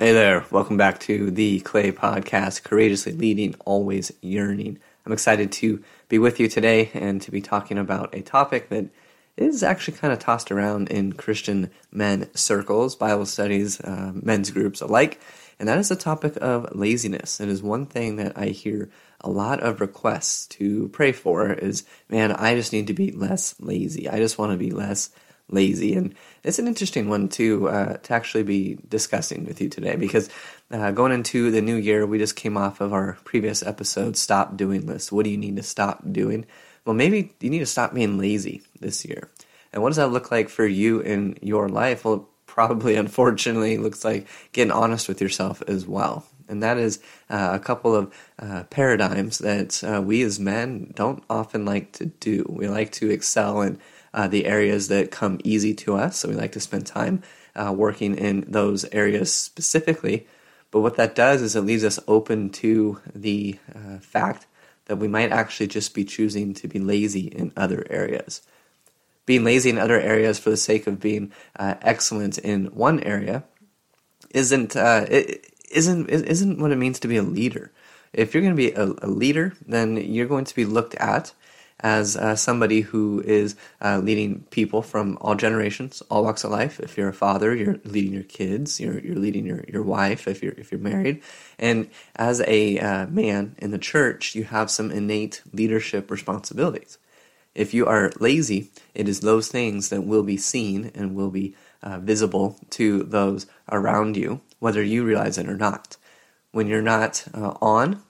Hey there, welcome back to the Clay Podcast, Courageously Leading, Always Yearning. I'm excited to be with you today and to be talking about a topic that is actually kind of tossed around in Christian men circles, Bible studies, uh, men's groups alike, and that is the topic of laziness. It is one thing that I hear a lot of requests to pray for is, man, I just need to be less lazy. I just want to be less lazy. And it's an interesting one to uh, to actually be discussing with you today because uh, going into the new year, we just came off of our previous episode, "Stop Doing This." What do you need to stop doing? Well, maybe you need to stop being lazy this year. And what does that look like for you in your life? Well, probably, unfortunately, looks like getting honest with yourself as well. And that is uh, a couple of uh, paradigms that uh, we as men don't often like to do. We like to excel in uh, the areas that come easy to us. So we like to spend time uh, working in those areas specifically. But what that does is it leaves us open to the uh, fact that we might actually just be choosing to be lazy in other areas. Being lazy in other areas for the sake of being uh, excellent in one area isn't uh, isn't isn't what it means to be a leader. If you're going to be a, a leader, then you're going to be looked at as uh, somebody who is uh, leading people from all generations, all walks of life. If you're a father, you're leading your kids. You're, you're leading your, your wife if you're if you're married. And as a uh, man in the church, you have some innate leadership responsibilities. If you are lazy, it is those things that will be seen and will be uh, visible to those around you, whether you realize it or not. When you're not uh, on,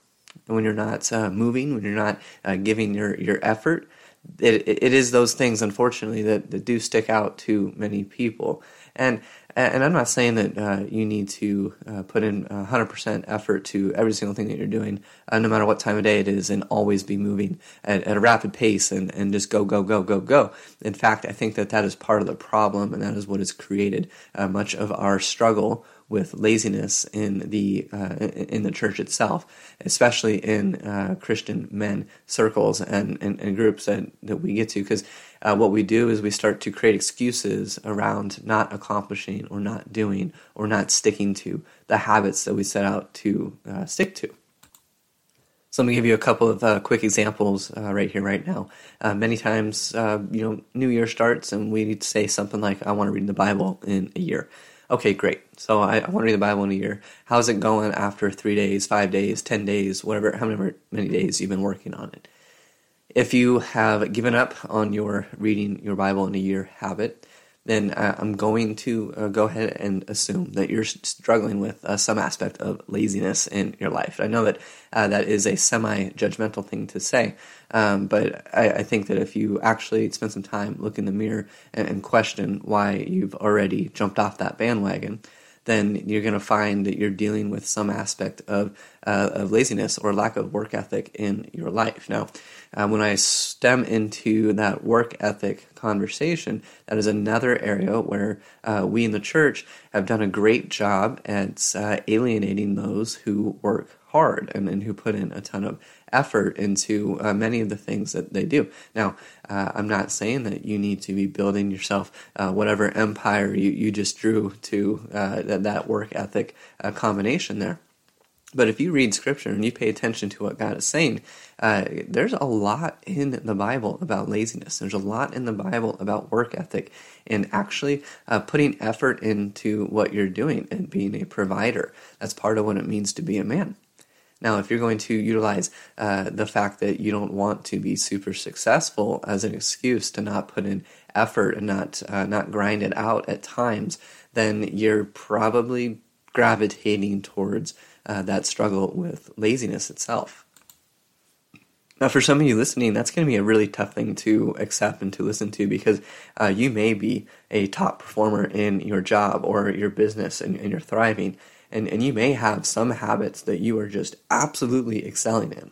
when you're not uh, moving, when you're not uh, giving your, your effort, it, it is those things, unfortunately, that, that do stick out to many people. And and I'm not saying that uh, you need to uh, put in 100% effort to every single thing that you're doing, uh, no matter what time of day it is, and always be moving at, at, a rapid pace and, and just go, go, go, go, go. In fact, I think that that is part of the problem, and that is what has created uh, much of our struggle with laziness in the uh, in the church itself, especially in uh, Christian men circles and, and, and, groups that, that we get to. Because uh, what we do is we start to create excuses around not accomplishing or not doing or not sticking to the habits that we set out to uh, stick to. So let me give you a couple of uh, quick examples uh, right here, right now. Uh, many times, uh, you know, New Year starts and we say something like, I want to read the Bible in a year. Okay, great. So I, I, want to read the Bible in a year. How's it going after three days, five days, ten days, whatever, however many days you've been working on it? If you have given up on your reading your Bible in a year habit, then uh, I'm going to uh, go ahead and assume that you're struggling with uh, some aspect of laziness in your life. I know that uh, that is a semi judgmental thing to say, um, but I, I, think that if you actually spend some time, look in the mirror, and, and question why you've already jumped off that bandwagon, then you're going to find that you're dealing with some aspect of, uh, of laziness or lack of work ethic in your life. Now, uh, when I stem into that work ethic conversation, that is another area where uh, we in the church have done a great job at uh, alienating those who work hard and, and who put in a ton of effort into uh, many of the things that they do. Now, uh, I'm not saying that you need to be building yourself uh, whatever empire you, you just drew to uh, that, that work ethic uh, combination there. But if you read scripture and you pay attention to what God is saying, uh, there's a lot in the Bible about laziness. There's a lot in the Bible about work ethic and actually uh, putting effort into what you're doing and being a provider. That's part of what it means to be a man. Now, if you're going to utilize uh, the fact that you don't want to be super successful as an excuse to not put in effort and not uh, not grind it out at times, then you're probably gravitating towards uh, that struggle with laziness itself. Now, for some of you listening, that's going to be a really tough thing to accept and to listen to because uh, you may be a top performer in your job or your business and, and you're thriving and, and you may have some habits that you are just absolutely excelling in.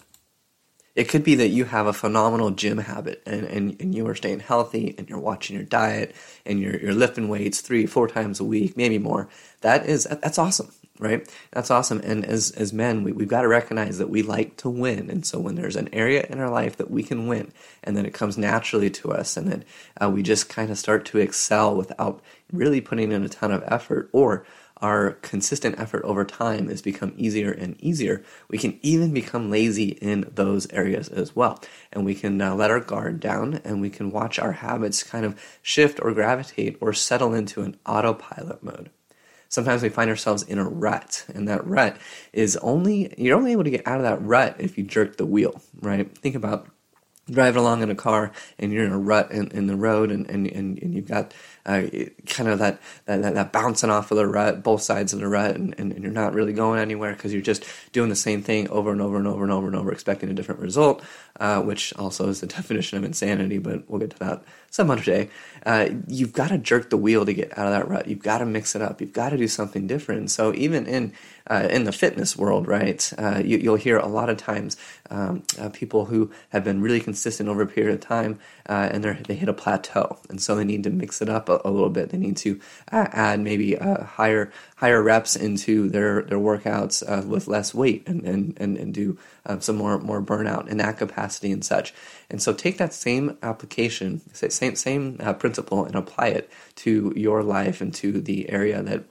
It could be that you have a phenomenal gym habit and, and, and you are staying healthy and you're watching your diet and you're, you're lifting weights three, four times a week, maybe more. That is, that's awesome. right? That's awesome. And as as men, we, we've got to recognize that we like to win. And so when there's an area in our life that we can win, and then it comes naturally to us, and then uh, we just kind of start to excel without really putting in a ton of effort, or our consistent effort over time has become easier and easier, we can even become lazy in those areas as well. And we can uh, let our guard down and we can watch our habits kind of shift or gravitate or settle into an autopilot mode sometimes we find ourselves in a rut and that rut is only you're only able to get out of that rut if you jerk the wheel right think about driving along in a car and you're in a rut in, in the road and, and, and, and you've got uh, kind of that, that, that, bouncing off of the rut, both sides of the rut, and, and, and you're not really going anywhere because you're just doing the same thing over and over and over and over and over, expecting a different result, uh, which also is the definition of insanity, but we'll get to that some other day. Uh, you've got to jerk the wheel to get out of that rut. You've got to mix it up. You've got to do something different. So even in uh, in the fitness world, right, uh, you, will hear a lot of times um, uh, people who have been really consistent over a period of time uh, and they hit a plateau, and so they need to mix it up a, a little bit. They need to uh, add maybe higher higher reps into their their workouts with less weight and and and, and do some more more burnout in that capacity and such. And so take that same application, same same uh, principle, and apply it to your life and to the area that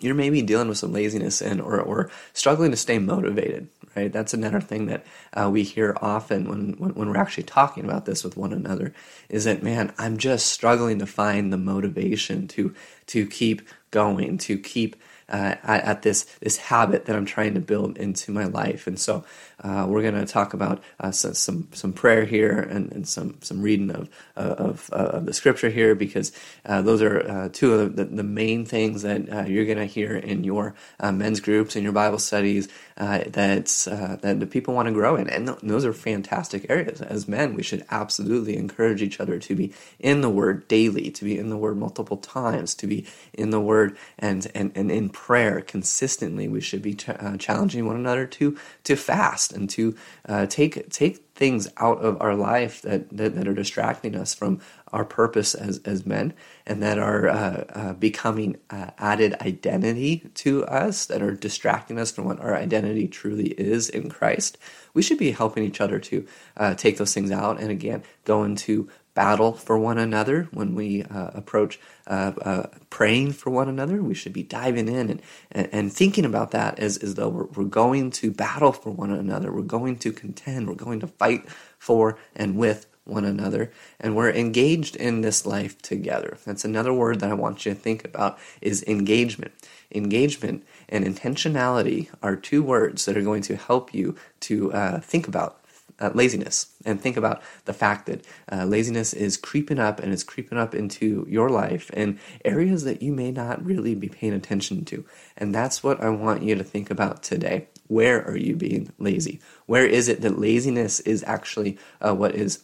you're maybe dealing with some laziness and or, or struggling to stay motivated right that's another thing that uh, we hear often when, when, when, we're actually talking about this with one another is that man i'm just struggling to find the motivation to to keep going to keep uh, at, at, this this habit that I'm trying to build into my life. And so uh, we're going to talk about uh, some, some, some prayer here and, and some some reading of uh, of, uh, of, the scripture here because uh, those are two of the, the, main things that you're going to hear in your men's groups and your Bible studies that's that the people want to grow in. And those are fantastic areas. As men, we should absolutely encourage each other to be in the Word daily, to be in the Word multiple times, to be in the Word and and and in prayer consistently. We should be ch- challenging one another to to fast and to uh, take take things out of our life that, that, that are distracting us from our purpose as as men and that are uh, uh becoming uh, added identity to us that are distracting us from what our identity truly is in Christ. We should be helping each other to uh, take those things out and again go into battle for one another, when we uh, approach uh, uh, praying for one another, we should be diving in and, and, thinking about that as, as though we're, we're, going to battle for one another. We're going to contend. We're going to fight for and with one another. And we're engaged in this life together. That's another word that I want you to think about is engagement. Engagement and intentionality are two words that are going to help you to uh, think about uh, laziness and think about the fact that uh, laziness is creeping up and it's creeping up into your life in areas that you may not really be paying attention to. And that's what I want you to think about today. Where are you being lazy? Where is it that laziness is actually uh, what is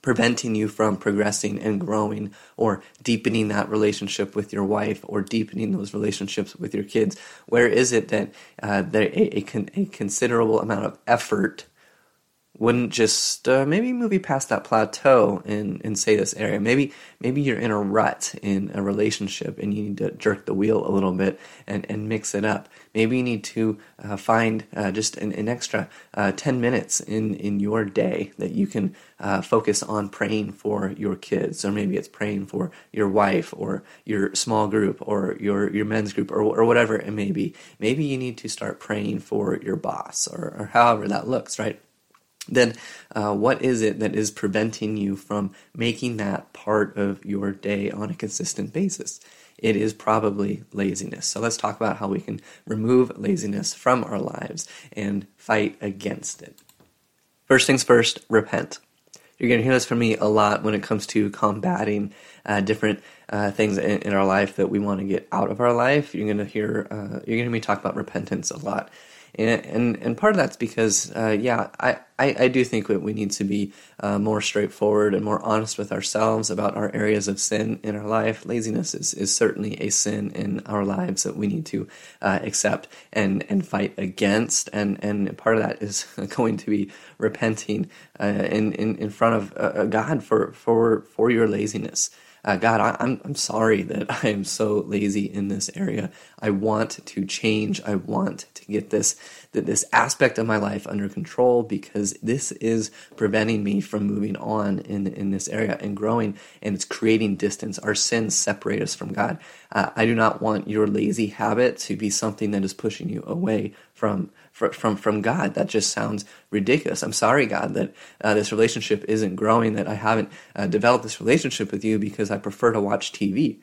preventing you from progressing and growing or deepening that relationship with your wife or deepening those relationships with your kids? Where is it that uh, a, a, a considerable amount of effort wouldn't just uh, maybe move you past that plateau in, in say this area. Maybe maybe you're in a rut in a relationship and you need to jerk the wheel a little bit and, and mix it up. Maybe you need to uh, find uh, just an, an extra uh, 10 minutes in, in your day that you can uh, focus on praying for your kids. Or maybe it's praying for your wife or your small group or your, your men's group or, or whatever it may be. Maybe you need to start praying for your boss or, or however that looks right then uh, what is it that is preventing you from making that part of your day on a consistent basis? It is probably laziness. So let's talk about how we can remove laziness from our lives and fight against it. First things first, repent. You're going to hear this from me a lot when it comes to combating uh, different uh, things in, in, our life that we want to get out of our life. You're going to hear uh, you're going to hear me talk about repentance a lot and and, part of that's because uh, yeah I, I, I, do think that we need to be uh, more straightforward and more honest with ourselves about our areas of sin in our life. Laziness is, is certainly a sin in our lives that we need to uh, accept and and fight against. And and part of that is going to be repenting uh, in, in in front of uh, God for for for your laziness uh, God, I, I'm I'm sorry that I am so lazy in this area. I want to change. I want to get this this aspect of my life under control because this is preventing me from moving on in in this area and growing, and it's creating distance. Our sins separate us from God. Uh, I do not want your lazy habit to be something that is pushing you away from from from God. That just sounds ridiculous. I'm sorry, God, that uh, this relationship isn't growing. That I haven't uh, developed this relationship with you because I prefer to watch TV.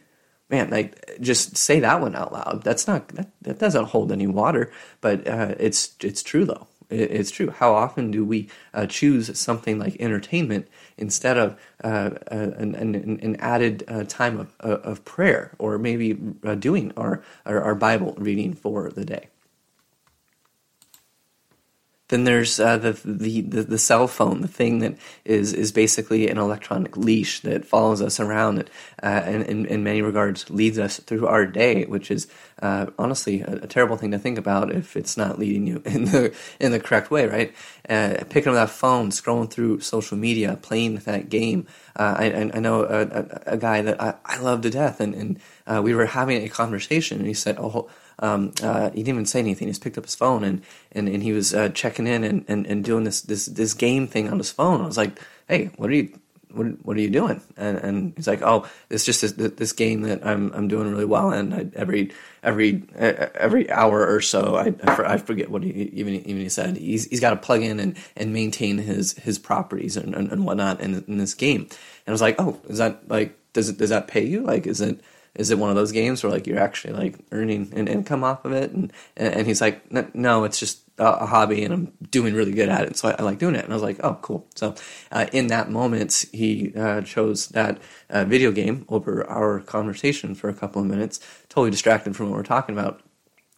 Man, like just say that one out loud. That's not that, that doesn't hold any water, but uh, it's it's true though. it's true. How often do we uh, choose something like entertainment instead of uh, uh, an, an, an, added time of, of prayer, or maybe doing our, our our Bible reading for the day? Then there's uh, the, the, the the cell phone, the thing that is is basically an electronic leash that follows us around, that uh, and in, in many regards leads us through our day, which is uh, honestly a, a, terrible thing to think about if it's not leading you in the in the correct way, right? Uh, picking up that phone, scrolling through social media, playing that game. Uh, I, I know a, a, a, guy that I, I love to death, and, and uh, we were having a conversation, and he said, "Oh." Um, uh, he didn't even say anything. He just picked up his phone and and, and he was uh, checking in and, and, and doing this this this game thing on his phone. I was like, hey, what are you what, what are you doing? And, and he's like, oh, it's just this, this game that I'm I'm doing really well. And I, every every every hour or so, I, I forget what he even even he said. He's he's got to plug in and, and maintain his his properties and, and, and whatnot in, in this game. And I was like, oh, is that like does it does that pay you? Like, is it is it one of those games where like you're actually like earning an income off of it? And and he's like, no, it's just a hobby, and I'm doing really good at it, so I, I like doing it. And I was like, oh, cool. So uh, in that moment, he uh, chose that uh, video game over our conversation for a couple of minutes, totally distracted from what we're talking about.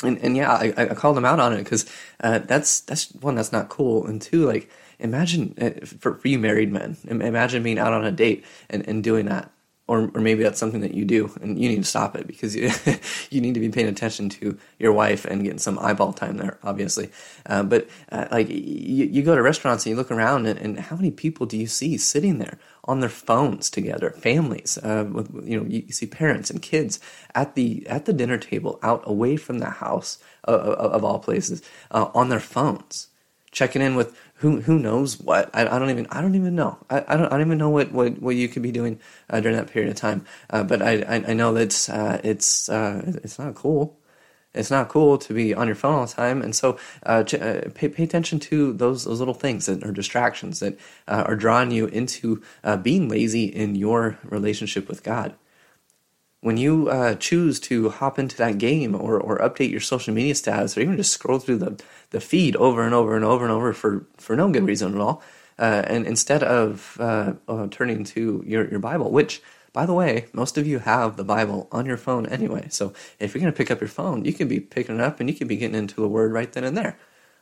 And, and yeah, I, I called him out on it because uh, that's that's one that's not cool, and two, like imagine uh, for, for you married men, imagine being out on a date and, and doing that or, or maybe that's something that you do and you need to stop it because you, you need to be paying attention to your wife and getting some eyeball time there obviously. Uh, but uh, like you, you, go to restaurants and you look around and, and, how many people do you see sitting there on their phones together? Families uh, with, you know you, see parents and kids at the at the dinner table out away from the house uh, of all places uh, on their phones checking in with who who knows what? I, I don't even I don't even know. I, I don't I don't even know what, what, what you could be doing uh, during that period of time. Uh, but I, I, I know that uh, it's uh, it's not cool. It's not cool to be on your phone all the time. And so uh, ch- uh, pay, pay attention to those those little things that are distractions that are drawing you into being lazy in your relationship with God when you uh, choose to hop into that game or, or update your social media status or even just scroll through the, the feed over and over and over and over for, for no good reason at all, uh, and instead of uh, uh turning to your, your Bible, which, by the way, most of you have the Bible on your phone anyway. So if you're going to pick up your phone, you can be picking it up and you can be getting into the Word right then and there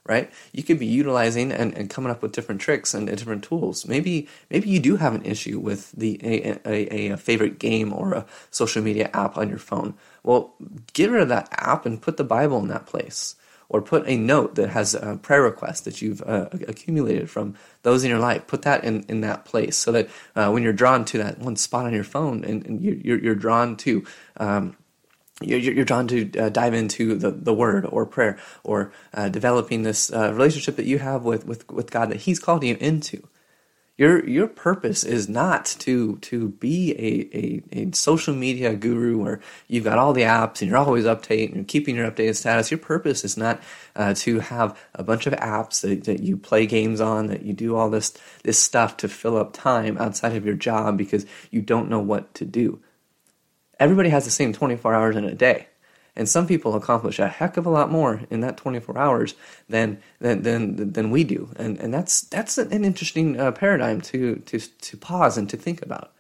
right? You could be utilizing and, and coming up with different tricks and, and, different tools. Maybe maybe you do have an issue with the a, a, a, favorite game or a social media app on your phone. Well, get rid of that app and put the Bible in that place. Or put a note that has a prayer request that you've uh, accumulated from those in your life. Put that in, in that place so that uh, when you're drawn to that one spot on your phone and, and you're, you're drawn to um, you're, you're drawn to uh, dive into the, the word or prayer or uh, developing this uh, relationship that you have with, with, with God that He's called you into. Your, your purpose is not to, to be a, a, a social media guru where you've got all the apps and you're always updating and keeping your updated status. Your purpose is not uh, to have a bunch of apps that, that you play games on, that you do all this, this stuff to fill up time outside of your job because you don't know what to do everybody has the same 24 hours in a day. And some people accomplish a heck of a lot more in that 24 hours than than than, than we do, and and that's that's an interesting uh, paradigm to to to pause and to think about.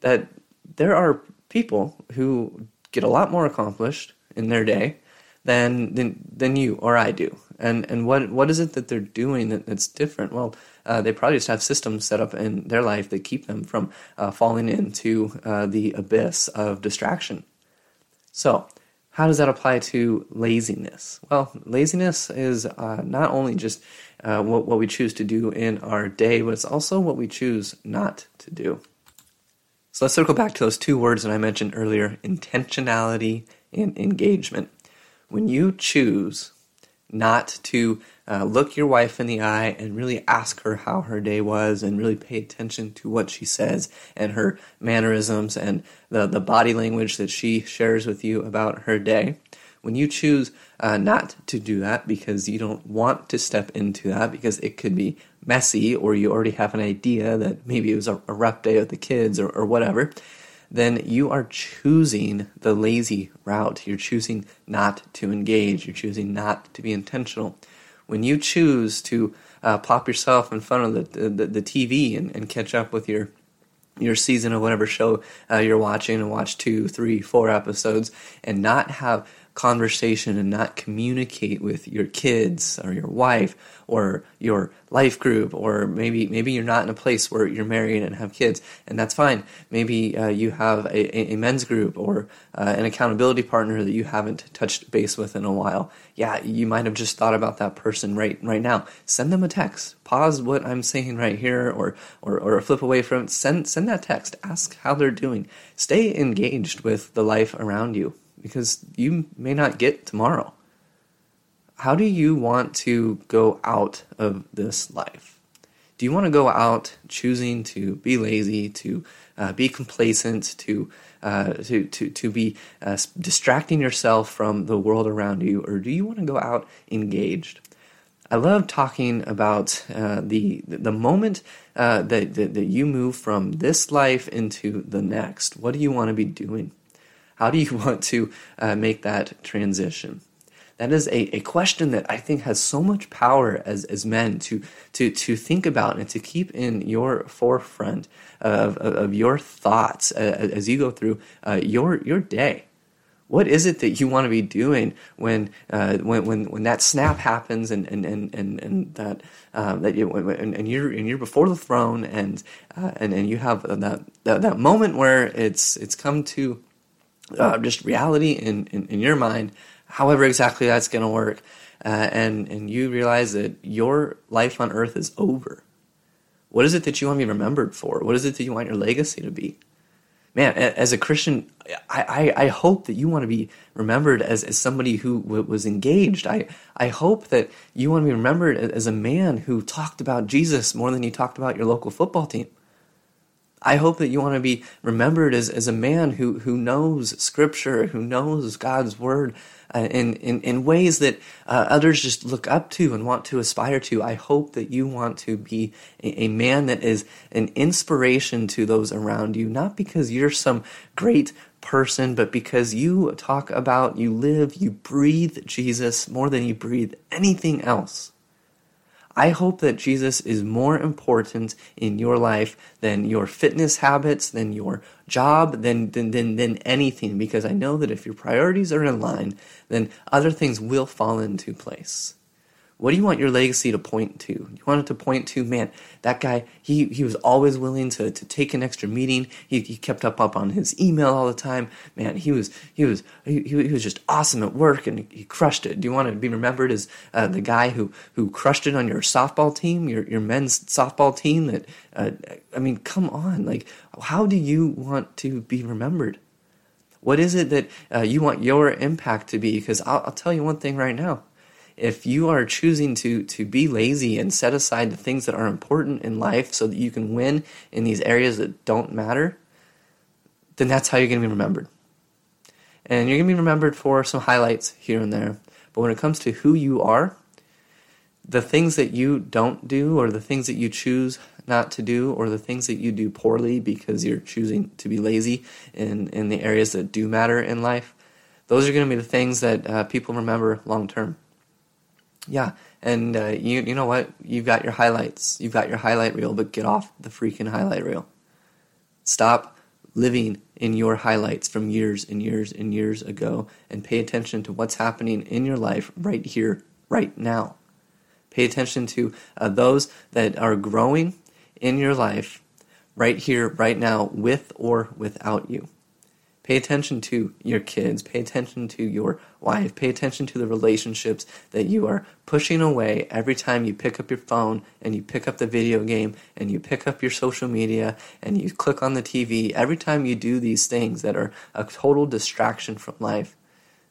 That there are people who get a lot more accomplished in their day than than than you or I do. And and what what is it that they're doing that, that's different? Well, uh, they probably just have systems set up in their life that keep them from uh, falling into uh, the abyss of distraction. So, how does that apply to laziness? Well, laziness is uh, not only just uh, what, what we choose to do in our day, but it's also what we choose not to do. So let's circle back to those two words that I mentioned earlier intentionality and engagement. When you choose not to uh, look your wife in the eye and really ask her how her day was and really pay attention to what she says and her mannerisms and the, the body language that she shares with you about her day. When you choose uh, not to do that because you don't want to step into that because it could be messy or you already have an idea that maybe it was a, a rough day with the kids or, or whatever, then you are choosing the lazy route. You're choosing not to engage. You're choosing not to be intentional. When you choose to uh, plop yourself in front of the, the, the TV and, and catch up with your your season of whatever show uh, you're watching and watch two, three, four episodes and not have conversation and not communicate with your kids or your wife or your life group or maybe maybe you're not in a place where you're married and have kids and that's fine. Maybe uh, you have a, a, men's group or uh, an accountability partner that you haven't touched base with in a while. Yeah you might have just thought about that person right right now. Send them a text. Pause what i'm saying right here or or, or flip away from it. Send send that text. Ask how they're doing. Stay engaged with the life around you because you may not get tomorrow. How do you want to go out of this life? Do you want to go out choosing to be lazy, to uh, be complacent, to uh, to to to be uh, distracting yourself from the world around you, or do you want to go out engaged? I love talking about uh, the the moment uh, that, that that you move from this life into the next. What do you want to be doing? How do you want to uh, make that transition? That is a, a question that I think has so much power as, as men to, to, to think about and to keep in your forefront of, of, of your thoughts uh, as you go through uh, your, your day. What is it that you want to be doing when uh, when, when when that snap happens and and and and, and that um, that you and, and, you're and you're before the throne and uh, and and you have that, that that moment where it's it's come to uh, just reality in, in, in, your mind, however exactly that's going to work. Uh, and, and you realize that your life on earth is over. What is it that you want to be remembered for? What is it that you want your legacy to be? Man, as a Christian, I, I, I hope that you want to be remembered as, as somebody who w- was engaged. I, I hope that you want to be remembered as a man who talked about Jesus more than you talked about your local football team. I hope that you want to be remembered as, as a man who, who knows Scripture, who knows God's Word uh, in, in, in ways that uh, others just look up to and want to aspire to. I hope that you want to be a, a man that is an inspiration to those around you, not because you're some great person, but because you talk about, you live, you breathe Jesus more than you breathe anything else. I hope that Jesus is more important in your life than your fitness habits, than your job, than, than, than, than anything, because I know that if your priorities are in line, then other things will fall into place. What do you want your legacy to point to? You want it to point to, man, that guy, he, he was always willing to, to take an extra meeting. He, he kept up, up on his email all the time. Man, he was, he was, he, he was just awesome at work and he crushed it. Do you want to be remembered as uh, the guy who, who crushed it on your softball team, your, your men's softball team that, uh, I mean, come on. Like, how do you want to be remembered? What is it that uh, you want your impact to be? Because I'll, I'll tell you one thing right now if you are choosing to to be lazy and set aside the things that are important in life so that you can win in these areas that don't matter, then that's how you're going to be remembered. And you're going to be remembered for some highlights here and there. But when it comes to who you are, the things that you don't do or the things that you choose not to do or the things that you do poorly because you're choosing to be lazy in, in the areas that do matter in life, those are going to be the things that uh, people remember long term. Yeah, and uh, you you know what? You've got your highlights. You've got your highlight reel, but get off the freaking highlight reel. Stop living in your highlights from years and years and years ago and pay attention to what's happening in your life right here, right now. Pay attention to uh, those that are growing in your life right here, right now, with or without you. Pay attention to your kids. Pay attention to your wife. Pay attention to the relationships that you are pushing away every time you pick up your phone and you pick up the video game and you pick up your social media and you click on the TV. Every time you do these things that are a total distraction from life,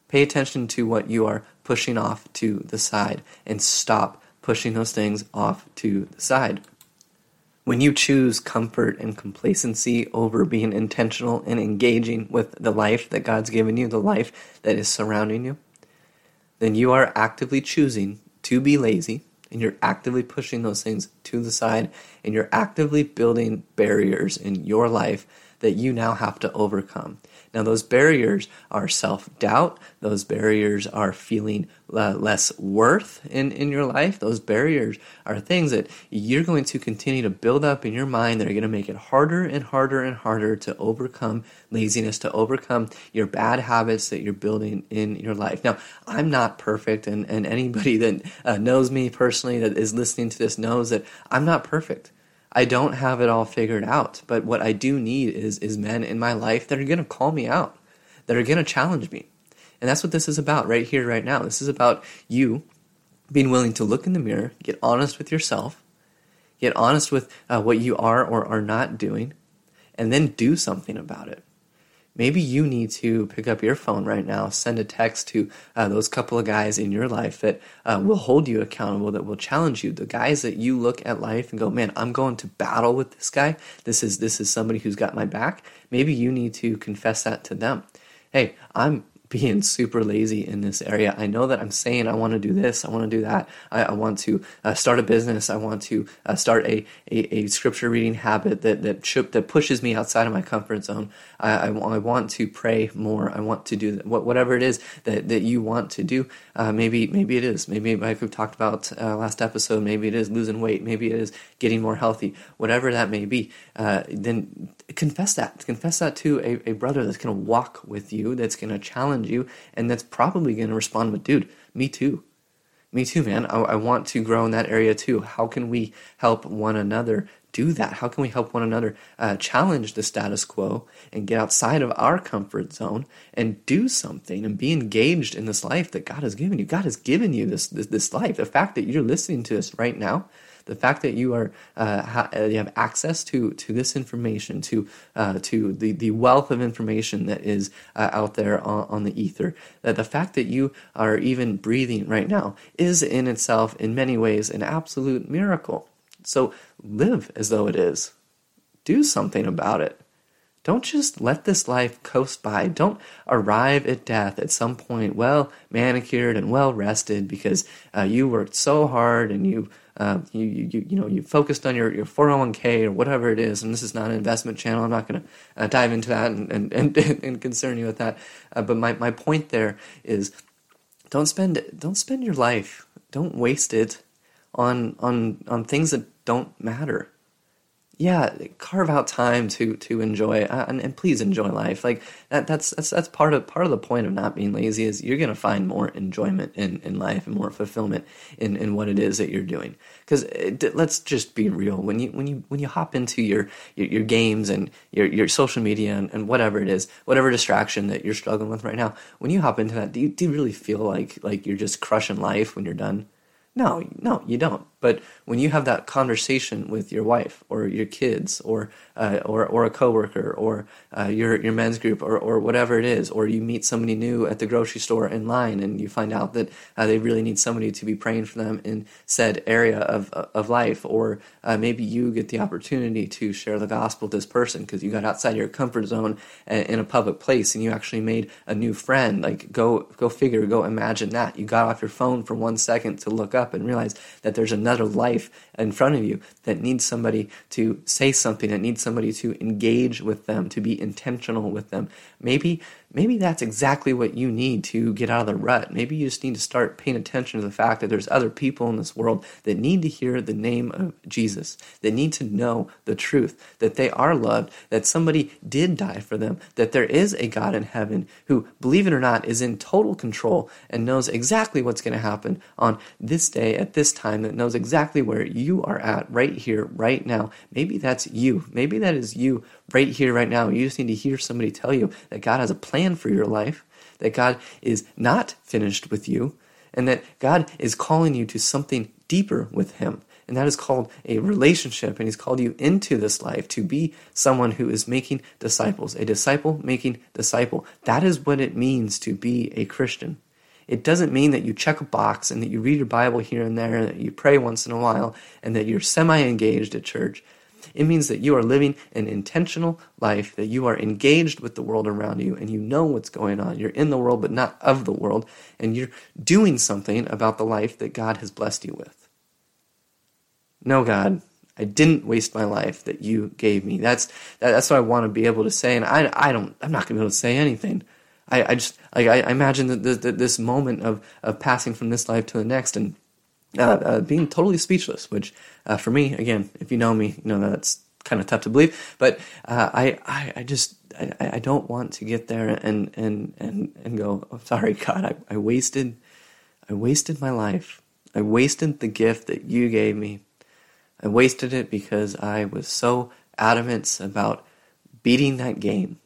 pay attention to what you are pushing off to the side and stop pushing those things off to the side. When you choose comfort and complacency over being intentional and engaging with the life that God's given you, the life that is surrounding you, then you are actively choosing to be lazy and you're actively pushing those things to the side and you're actively building barriers in your life that you now have to overcome. Now, those barriers are self doubt. Those barriers are feeling uh, less worth in, in your life. Those barriers are things that you're going to continue to build up in your mind that are going to make it harder and harder and harder to overcome laziness, to overcome your bad habits that you're building in your life. Now, I'm not perfect, and, and anybody that uh, knows me personally that is listening to this knows that I'm not perfect. I don't have it all figured out, but what I do need is is men in my life that are going to call me out, that are going to challenge me. And that's what this is about right here right now. This is about you being willing to look in the mirror, get honest with yourself, get honest with uh, what you are or are not doing, and then do something about it maybe you need to pick up your phone right now, send a text to uh, those couple of guys in your life that uh, will hold you accountable, that will challenge you. The guys that you look at life and go, man, I'm going to battle with this guy. This is this is somebody who's got my back. Maybe you need to confess that to them. Hey, I'm being super lazy in this area. I know that I'm saying I want to do this, I want to do that, I, I want to uh, start a business, I want to uh, start a, a, a, scripture reading habit that that that pushes me outside of my comfort zone. I, I, I, want to pray more. I want to do whatever it is that, that you want to do. Uh, maybe maybe it is. Maybe like we talked about uh, last episode. Maybe it is losing weight. Maybe it is getting more healthy. Whatever that may be, uh, then confess that. Confess that to a, a brother that's going to walk with you, that's going to challenge you, and that's probably going to respond with, dude, me too. Me too, man. I, I, want to grow in that area too. How can we help one another do that? How can we help one another uh, challenge the status quo and get outside of our comfort zone and do something and be engaged in this life that God has given you? God has given you this, this, this life. The fact that you're listening to this right now the fact that you are uh, ha- uh, you have access to to this information, to uh, to the the wealth of information that is uh, out there on, on, the ether, that the fact that you are even breathing right now is in itself, in many ways, an absolute miracle. So live as though it is. Do something about it. Don't just let this life coast by. Don't arrive at death at some point well manicured and well rested because uh, you worked so hard and you uh, you, you, you know, you focused on your, your 401k or whatever it is, and this is not an investment channel. I'm not going to uh, dive into that and, and, and, and, concern you with that. Uh, but my, my point there is don't spend, don't spend your life, don't waste it on, on, on things that don't matter yeah, carve out time to to enjoy uh, and, and, please enjoy life. Like that that's that's that's part of part of the point of not being lazy is you're gonna find more enjoyment in, in life and more fulfillment in, in what it is that you're doing. Because let's just be real when you when you when you hop into your your, your games and your your social media and, and, whatever it is, whatever distraction that you're struggling with right now, when you hop into that, do you, do you really feel like like you're just crushing life when you're done? No, no, you don't. But when you have that conversation with your wife or your kids or uh, or or a coworker or uh, your your men's group or or whatever it is, or you meet somebody new at the grocery store in line and you find out that uh, they really need somebody to be praying for them in said area of of life, or uh, maybe you get the opportunity to share the gospel with this person because you got outside your comfort zone in a public place and you actually made a new friend. Like go go figure, go imagine that you got off your phone for one second to look up and realize that there's another life in front of you that needs somebody to say something, that needs somebody to engage with them, to be intentional with them. Maybe maybe that's exactly what you need to get out of the rut. Maybe you just need to start paying attention to the fact that there's other people in this world that need to hear the name of Jesus, that need to know the truth, that they are loved, that somebody did die for them, that there is a God in heaven who, believe it or not, is in total control and knows exactly what's going to happen on this day at this time, that knows exactly where you are at right here, right now. Maybe that's you. Maybe that is you right here, right now. You just need to hear somebody tell you that God has a plan for your life, that God is not finished with you, and that God is calling you to something deeper with Him. And that is called a relationship. And He's called you into this life to be someone who is making disciples, a disciple making disciple. That is what it means to be a Christian. It doesn't mean that you check a box and that you read your Bible here and there and that you pray once in a while and that you're semi engaged at church. It means that you are living an intentional life, that you are engaged with the world around you and you know what's going on. You're in the world, but not of the world, and you're doing something about the life that God has blessed you with. No, God, I didn't waste my life that you gave me. That's that's what I want to be able to say, and I I don't I'm not going to be able to say anything. I, I just like I, I imagine that this, this moment of of passing from this life to the next and uh, uh, being totally speechless. Which uh, for me, again, if you know me, you know that's kind of tough to believe. But uh, I, I I just I, I don't want to get there and and and and go. Oh, sorry, God, I, I wasted I wasted my life. I wasted the gift that you gave me. I wasted it because I was so adamant about beating that game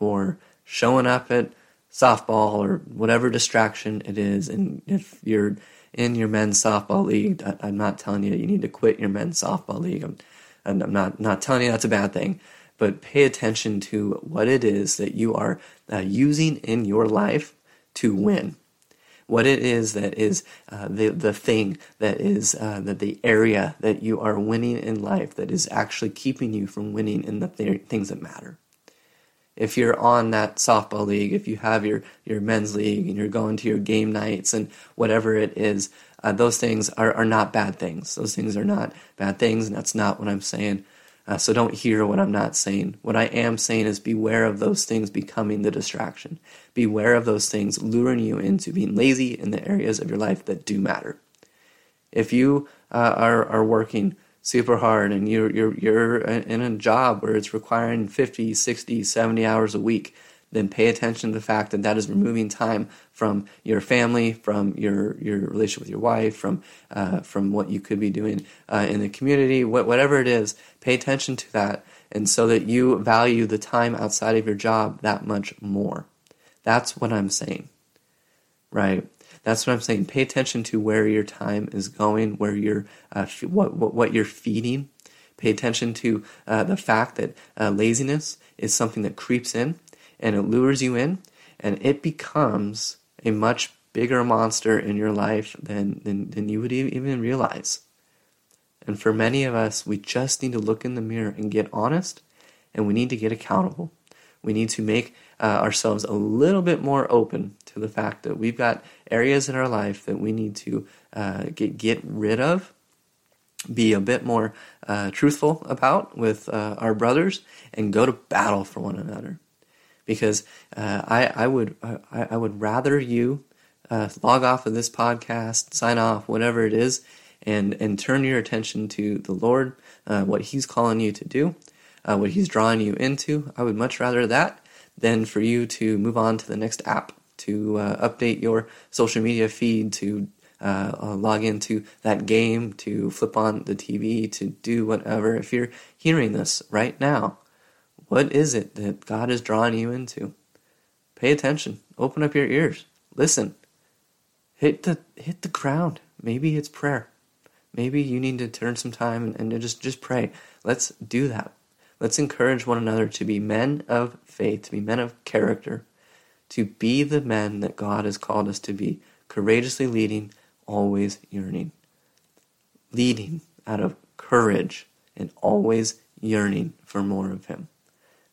or showing up at softball or whatever distraction it is. And if you're in your men's softball league, I'm not telling you you need to quit your men's softball league. I'm, I'm not not telling you that's a bad thing, but pay attention to what it is that you are uh, using in your life to win. What it is that is uh, the the thing that is uh, the, the area that you are winning in life that is actually keeping you from winning in the th- things that matter if you're on that softball league, if you have your, your men's league and you're going to your game nights and whatever it is, uh, those things are, are not bad things. Those things are not bad things, and that's not what I'm saying. Uh, so don't hear what I'm not saying. What I am saying is beware of those things becoming the distraction. Beware of those things luring you into being lazy in the areas of your life that do matter. If you uh, are, are working super hard and you're you're you're in a job where it's requiring 50 60 70 hours a week then pay attention to the fact that that is removing time from your family from your your relationship with your wife from uh, from what you could be doing uh, in the community what, whatever it is pay attention to that and so that you value the time outside of your job that much more. That's what i'm saying right that's what I'm saying. Pay attention to where your time is going, where you're, uh, what, what, what you're feeding. Pay attention to uh, the fact that uh, laziness is something that creeps in and it lures you in, and it becomes a much bigger monster in your life than, than, than you would even realize. And for many of us, we just need to look in the mirror and get honest, and we need to get accountable. We need to make uh, ourselves a little bit more open the fact that we've got areas in our life that we need to uh, get get rid of, be a bit more uh, truthful about with uh, our brothers, and go to battle for one another. Because uh, I I would I, I would rather you uh, log off of this podcast, sign off, whatever it is, and and turn your attention to the Lord, what He's calling you to do. what he's drawing you into. I would much rather that than for you to move on to the next app, to uh, update your social media feed, to uh, uh, log into that game, to flip on the TV, to do whatever. If you're hearing this right now, what is it that God is drawing you into? Pay attention. Open up your ears. Listen. Hit the hit the ground. Maybe it's prayer. Maybe you need to turn some time and, and just just pray. Let's do that. Let's encourage one another to be men of faith, to be men of character, to be the men that God has called us to be, courageously leading, always yearning. Leading out of courage and always yearning for more of Him.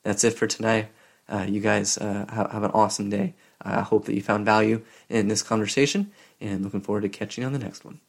That's it for tonight. Uh, you guys uh, have, an awesome day. I hope that you found value in this conversation and looking forward to catching you on the next one.